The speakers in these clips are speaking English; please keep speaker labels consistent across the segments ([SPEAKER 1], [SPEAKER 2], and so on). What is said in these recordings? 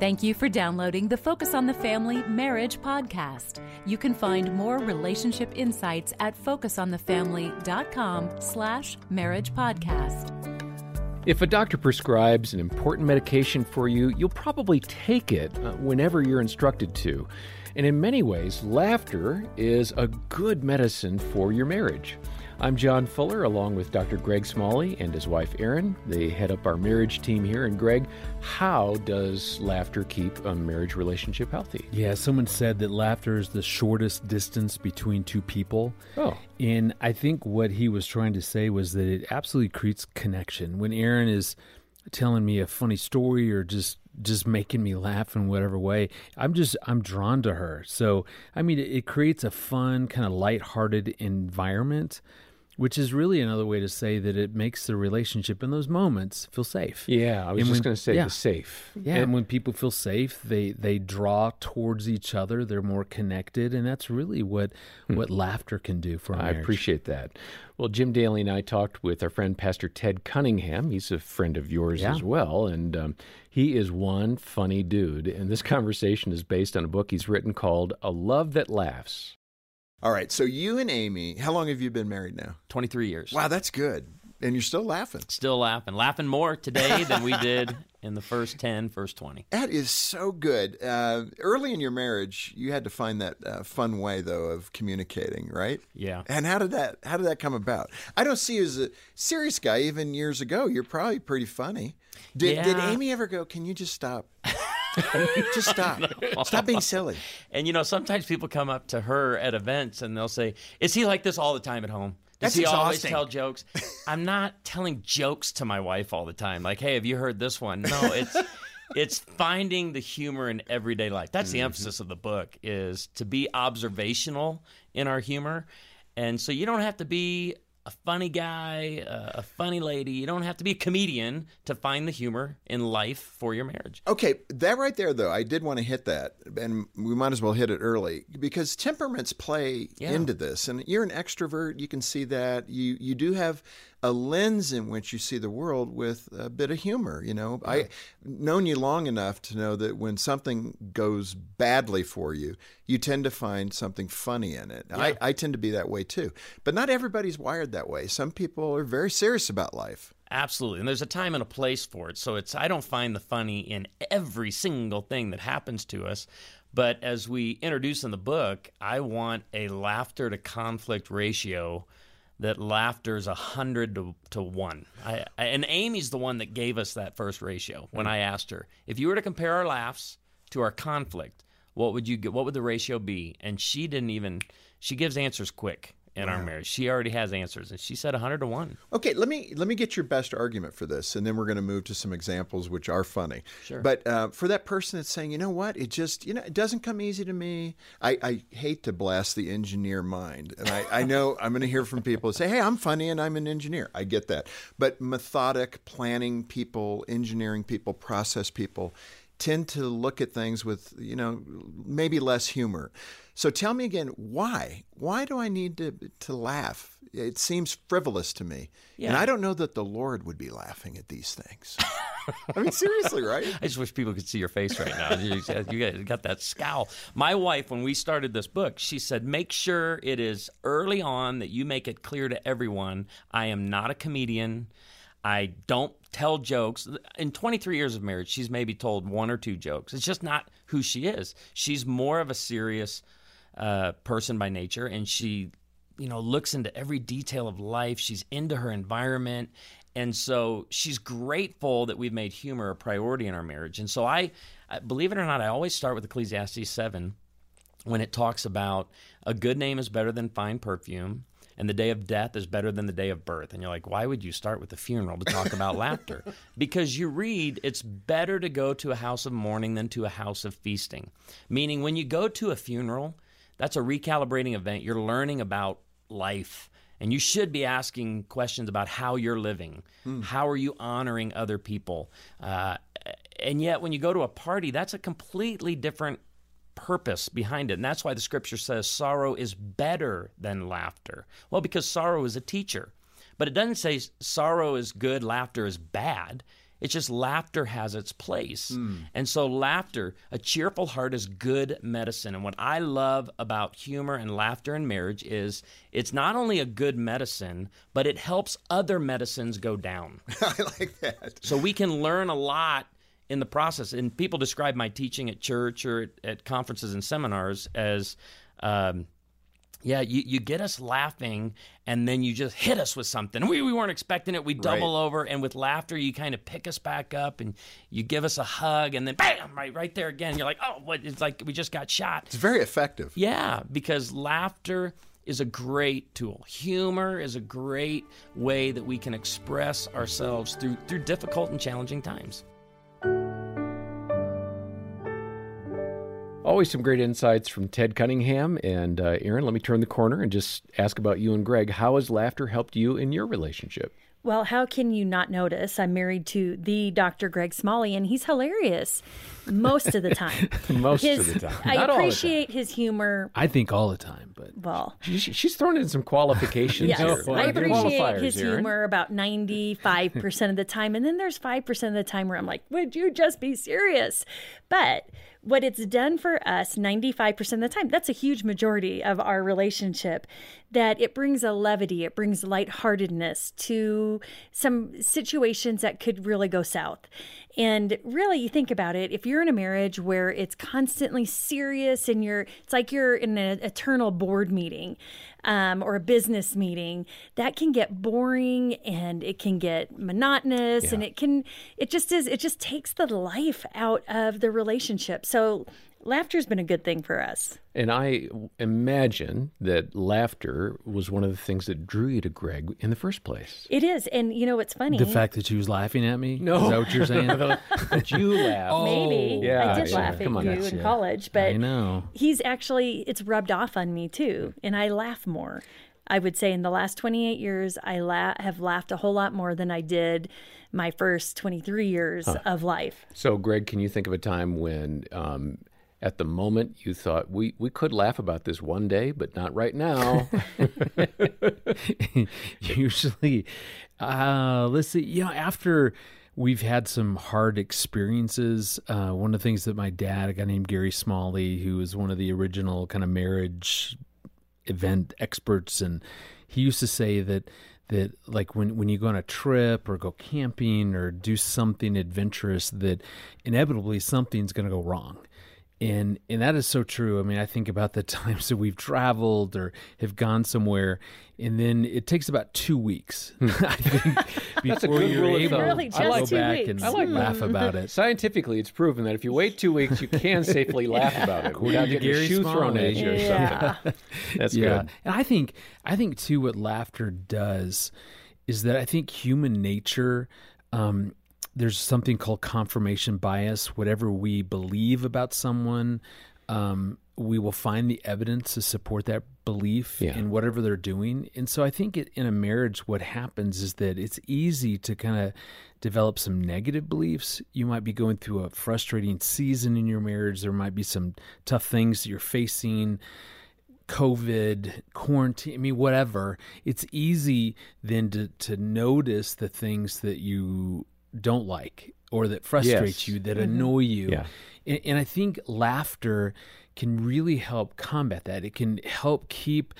[SPEAKER 1] Thank you for downloading the Focus on the Family Marriage podcast. You can find more relationship insights at focusonthefamily.com slash marriage podcast.
[SPEAKER 2] If a doctor prescribes an important medication for you, you'll probably take it uh, whenever you're instructed to. And in many ways, laughter is a good medicine for your marriage. I'm John Fuller, along with Dr. Greg Smalley and his wife Erin. They head up our marriage team here. And Greg, how does laughter keep a marriage relationship healthy?
[SPEAKER 3] Yeah, someone said that laughter is the shortest distance between two people.
[SPEAKER 2] Oh.
[SPEAKER 3] And I think what he was trying to say was that it absolutely creates connection. When Erin is telling me a funny story or just just making me laugh in whatever way i'm just i'm drawn to her so i mean it, it creates a fun kind of light-hearted environment which is really another way to say that it makes the relationship in those moments feel safe.
[SPEAKER 2] Yeah, I was
[SPEAKER 3] And
[SPEAKER 2] just going to say
[SPEAKER 3] yeah.
[SPEAKER 2] the safe.
[SPEAKER 3] Yeah, and when people feel safe, they they draw towards each other. They're more connected, and that's really what what laughter can do for
[SPEAKER 2] Hmm. I
[SPEAKER 3] marriage.
[SPEAKER 2] appreciate that. Well, Jim Daly and I talked with our friend Pastor Ted Cunningham. He's a friend of yours
[SPEAKER 3] Yeah.
[SPEAKER 2] as well, and um, he is one funny dude. And this conversation is based on a book he's written called "A Love That Laughs."
[SPEAKER 4] All right. So you and Amy, how long have you been married now?
[SPEAKER 5] 23 years.
[SPEAKER 4] Wow, that's good. And you're still laughing.
[SPEAKER 5] Still laughing. Laughing more today than we did in the first 10, first 20.
[SPEAKER 4] That is so good. Uh, early in your marriage, you had to find that uh, fun way, though, of communicating, right?
[SPEAKER 5] Yeah.
[SPEAKER 4] And how did that how did that come about? I don't see you as a serious guy. Even years ago, you're probably pretty funny. Did, did Amy ever go? Can you just stop? just stop. Stop being silly.
[SPEAKER 5] And you know, sometimes people come up to her at events and they'll say, Is he like this all the time at home? Does
[SPEAKER 4] That's
[SPEAKER 5] he always tell jokes? I'm not telling jokes to my wife all the time. Like, hey, have you heard this one? No, it's it's finding the humor in everyday life. That's the mm-hmm. emphasis of the book is to be observational in our humor. And so you don't have to be a funny guy, uh, a funny lady. You don't have to be a comedian to find the humor in life for your marriage.
[SPEAKER 4] Okay, that right there, though, I did want to hit that, and we might as well hit it early because temperaments play
[SPEAKER 5] Yeah.
[SPEAKER 4] into this. And you're an extrovert; you can see that. You you do have a lens in which you see the world with a bit of humor. You know, I've known you long enough to know that when something goes badly for you, you tend to find something funny in it. I, I tend to be that way too, but not everybody's wired that way. Some people are very serious about life.
[SPEAKER 5] Absolutely. And there's a time and a place for it. So it's I don't find the funny in every single thing that happens to us. But as we introduce in the book, I want a laughter to conflict ratio that laughter is a hundred to, to one. I, I, and Amy's the one that gave us that first ratio when hmm. I asked her, if you were to compare our laughs to our conflict, what would you get? What would the ratio be? And she didn't even. She gives answers quick in our marriage. She already has answers, and she said hundred to one.
[SPEAKER 4] Okay, let me let me get your best argument for this, and then we're going to move to some examples which are funny.
[SPEAKER 5] Sure.
[SPEAKER 4] But uh, for that person that's saying, you know what, it just you know it doesn't come easy to me. I, I hate to blast the engineer mind, and I, I know I'm going to hear from people say, hey, I'm funny and I'm an engineer. I get that, but methodic planning people, engineering people, process people tend to look at things with you know maybe less humor. So tell me again, why? Why do I need to to laugh? It seems frivolous to me, and I don't know that the Lord would be laughing at these things. I mean, seriously, right?
[SPEAKER 5] I just wish people could see your face right now. You, you you got that scowl. My wife, when we started this book, she said, make sure it is early on that you make it clear to everyone I am not a comedian. I don't tell jokes. In 23 years of marriage, she's maybe told one or two jokes. It's just not who she is. She's more of a serious person by nature, and she, you know, looks into every detail of life. She's into her environment, and so she's grateful that we've made humor a priority in our marriage. And so I, I believe it or not, I always start with Ecclesiastes seven when it talks about a good name is better than fine perfume and the day of death is better than the day of birth. And you're like, why would you start with the funeral to talk about laughter? Because you read, it's better to go to a house of mourning than to a house of feasting. Meaning, when you go to a funeral, that's a recalibrating event. You're learning about life. And you should be asking questions about how you're living. How are you honoring other people? Uh, and yet, when you go to a party, that's a completely different purpose behind it. And that's why the scripture says sorrow is better than laughter. Well, because sorrow is a teacher. But it doesn't say sorrow is good, laughter is bad. It's just laughter has its place. And so, laughter, a cheerful heart is good medicine. And what I love about humor and laughter in marriage is it's not only a good medicine, but it helps other medicines go down.
[SPEAKER 4] I like that.
[SPEAKER 5] So we can learn a lot in the process. And people describe my teaching at church or at, at conferences and seminars as, um, yeah, you, you get us laughing and then you just hit us with something. We, we weren't expecting it. We double
[SPEAKER 4] Right.
[SPEAKER 5] over. And with laughter, you kind of pick us back up and you give us a hug and then bam, right, right there again. You're like, oh, what? It's like we just got shot.
[SPEAKER 4] It's very effective.
[SPEAKER 5] Yeah, because laughter is a great tool. Humor is a great way that we can express ourselves through through difficult and challenging times.
[SPEAKER 2] Always some great insights from Ted Cunningham and uh, Erin. Let me turn the corner and just ask about you and Greg. How has laughter helped you in your relationship?
[SPEAKER 6] Well, how can you not notice? I'm married to the Dr. Greg Smalley, and he's hilarious most of the time.
[SPEAKER 2] Most
[SPEAKER 6] His-
[SPEAKER 2] of the time.
[SPEAKER 6] I
[SPEAKER 2] Not all the time.
[SPEAKER 6] appreciate his humor.
[SPEAKER 3] I think all the time, but
[SPEAKER 6] Well,
[SPEAKER 2] She- She's thrown in some qualifications
[SPEAKER 6] yes,
[SPEAKER 2] here.
[SPEAKER 6] I
[SPEAKER 2] What are the
[SPEAKER 6] appreciate his
[SPEAKER 2] Erin?
[SPEAKER 6] humor about 95% of the time. And then there's 5% of the time where I'm like, would you just be serious? But what it's done for us 95% of the time, that's a huge majority of our relationship, that it brings a levity, it brings lightheartedness to some situations that could really go south. And really, you think about it, if you're in a marriage where it's constantly serious and you're, it's like you're in an eternal board meeting um, or a business meeting, that can get boring and it can get monotonous and it can, it just is, it just takes the life out of the relationship. So, laughter's been a good thing for us.
[SPEAKER 2] And I imagine that laughter was one of the things that drew you to Greg in the first place.
[SPEAKER 6] It is. And you know what's funny?
[SPEAKER 3] the fact that she was laughing at me.
[SPEAKER 2] No.
[SPEAKER 3] is that what you're saying?
[SPEAKER 2] that you laughed.
[SPEAKER 6] Maybe
[SPEAKER 2] yeah,
[SPEAKER 6] I did
[SPEAKER 2] yeah.
[SPEAKER 6] laugh at
[SPEAKER 2] on,
[SPEAKER 6] you in
[SPEAKER 2] it.
[SPEAKER 6] college, but
[SPEAKER 3] I know.
[SPEAKER 6] he's actually it's rubbed off on me too, and I laugh more. I would say in the last 28 years, I la- have laughed a whole lot more than I did my first 23 years of life.
[SPEAKER 2] So, Greg, can you think of a time when, um, at the moment, you thought we we could laugh about this one day, but not right now?
[SPEAKER 3] Usually, uh, let's see. You know, after we've had some hard experiences, uh, one of the things that my dad, a guy named Gary Smalley, who was one of the original kind of marriage event experts, and he used to say that that like when when you go on a trip or go camping or do something adventurous, that inevitably something's going to go wrong. And and that is so true. I mean, I think about the times that we've traveled or have gone somewhere, and then it takes about two weeks. I think before
[SPEAKER 2] good
[SPEAKER 3] you're
[SPEAKER 2] rule of
[SPEAKER 3] able
[SPEAKER 2] thumb.
[SPEAKER 6] Really,
[SPEAKER 3] to
[SPEAKER 6] just
[SPEAKER 3] go back
[SPEAKER 6] weeks.
[SPEAKER 3] and
[SPEAKER 6] I like
[SPEAKER 3] laugh about it.
[SPEAKER 2] Scientifically, it's proven that if you wait two weeks, you can safely laugh about it without
[SPEAKER 3] to
[SPEAKER 2] getting a
[SPEAKER 3] Gary
[SPEAKER 2] shoe thrown at
[SPEAKER 3] Smalley.
[SPEAKER 2] you or
[SPEAKER 6] Yeah.
[SPEAKER 2] something. That's
[SPEAKER 3] yeah,
[SPEAKER 2] good.
[SPEAKER 3] and I think I think too what laughter does is that I think human nature. Um, there's something called confirmation bias. Whatever we believe about someone, um, we will find the evidence to support that belief
[SPEAKER 2] Yeah.
[SPEAKER 3] in whatever they're doing. And so I think it, in a marriage, what happens is that it's easy to kind of develop some negative beliefs. You might be going through a frustrating season in your marriage. There might be some tough things that you're facing. COVID, quarantine, I mean, whatever, it's easy then to, to notice the things that you don't like or that frustrates
[SPEAKER 2] Yes.
[SPEAKER 3] you, that annoy you.
[SPEAKER 2] Yeah.
[SPEAKER 3] And, and I think laughter can really help combat that. It can help keep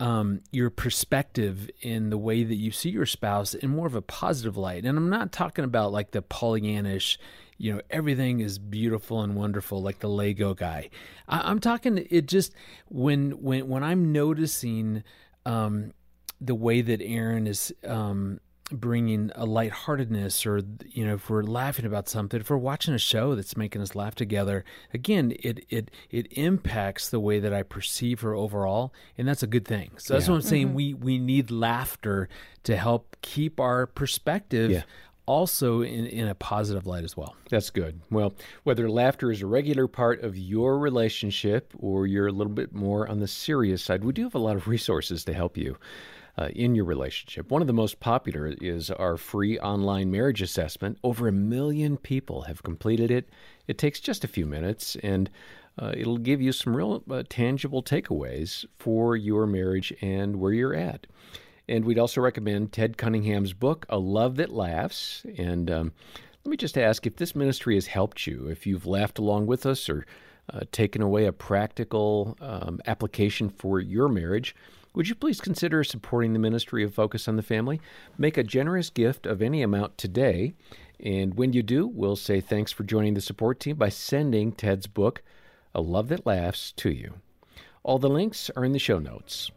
[SPEAKER 3] um, your perspective in the way that you see your spouse in more of a positive light. And I'm not talking about like the Pollyannish, you know, everything is beautiful and wonderful, like the Lego guy. I, I'm talking it just when when when I'm noticing um, the way that Erin is um, bringing a lightheartedness, or you know, if we're laughing about something, if we're watching a show that's making us laugh together, again, it it it impacts the way that I perceive her overall, and that's a good thing. So that's what I'm saying. Mm-hmm. We we need laughter to help keep our perspective.
[SPEAKER 2] Yeah.
[SPEAKER 3] Also, in, in a positive light as well.
[SPEAKER 2] That's good. Well, whether laughter is a regular part of your relationship or you're a little bit more on the serious side, we do have a lot of resources to help you uh, in your relationship. One of the most popular is our free online marriage assessment. Over a million people have completed it. It takes just a few minutes and uh, it'll give you some real uh, tangible takeaways for your marriage and where you're at. And we'd also recommend Ted Cunningham's book, A Love That Laughs. And um, Let me just ask if this ministry has helped you, if you've laughed along with us or uh, taken away a practical um, application for your marriage, would you please consider supporting the ministry of Focus on the Family? Make a generous gift of any amount today. And when you do, we'll say thanks for joining the support team by sending Ted's book, A Love That Laughs, to you. All the links are in the show notes.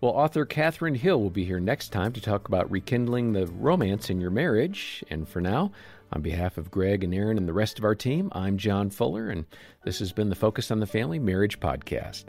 [SPEAKER 2] Well, author Catherine Hill will be here next time to talk about rekindling the romance in your marriage. And for now, on behalf of Greg and Erin and the rest of our team, I'm John Fuller, and this has been the Focus on the Family Marriage Podcast.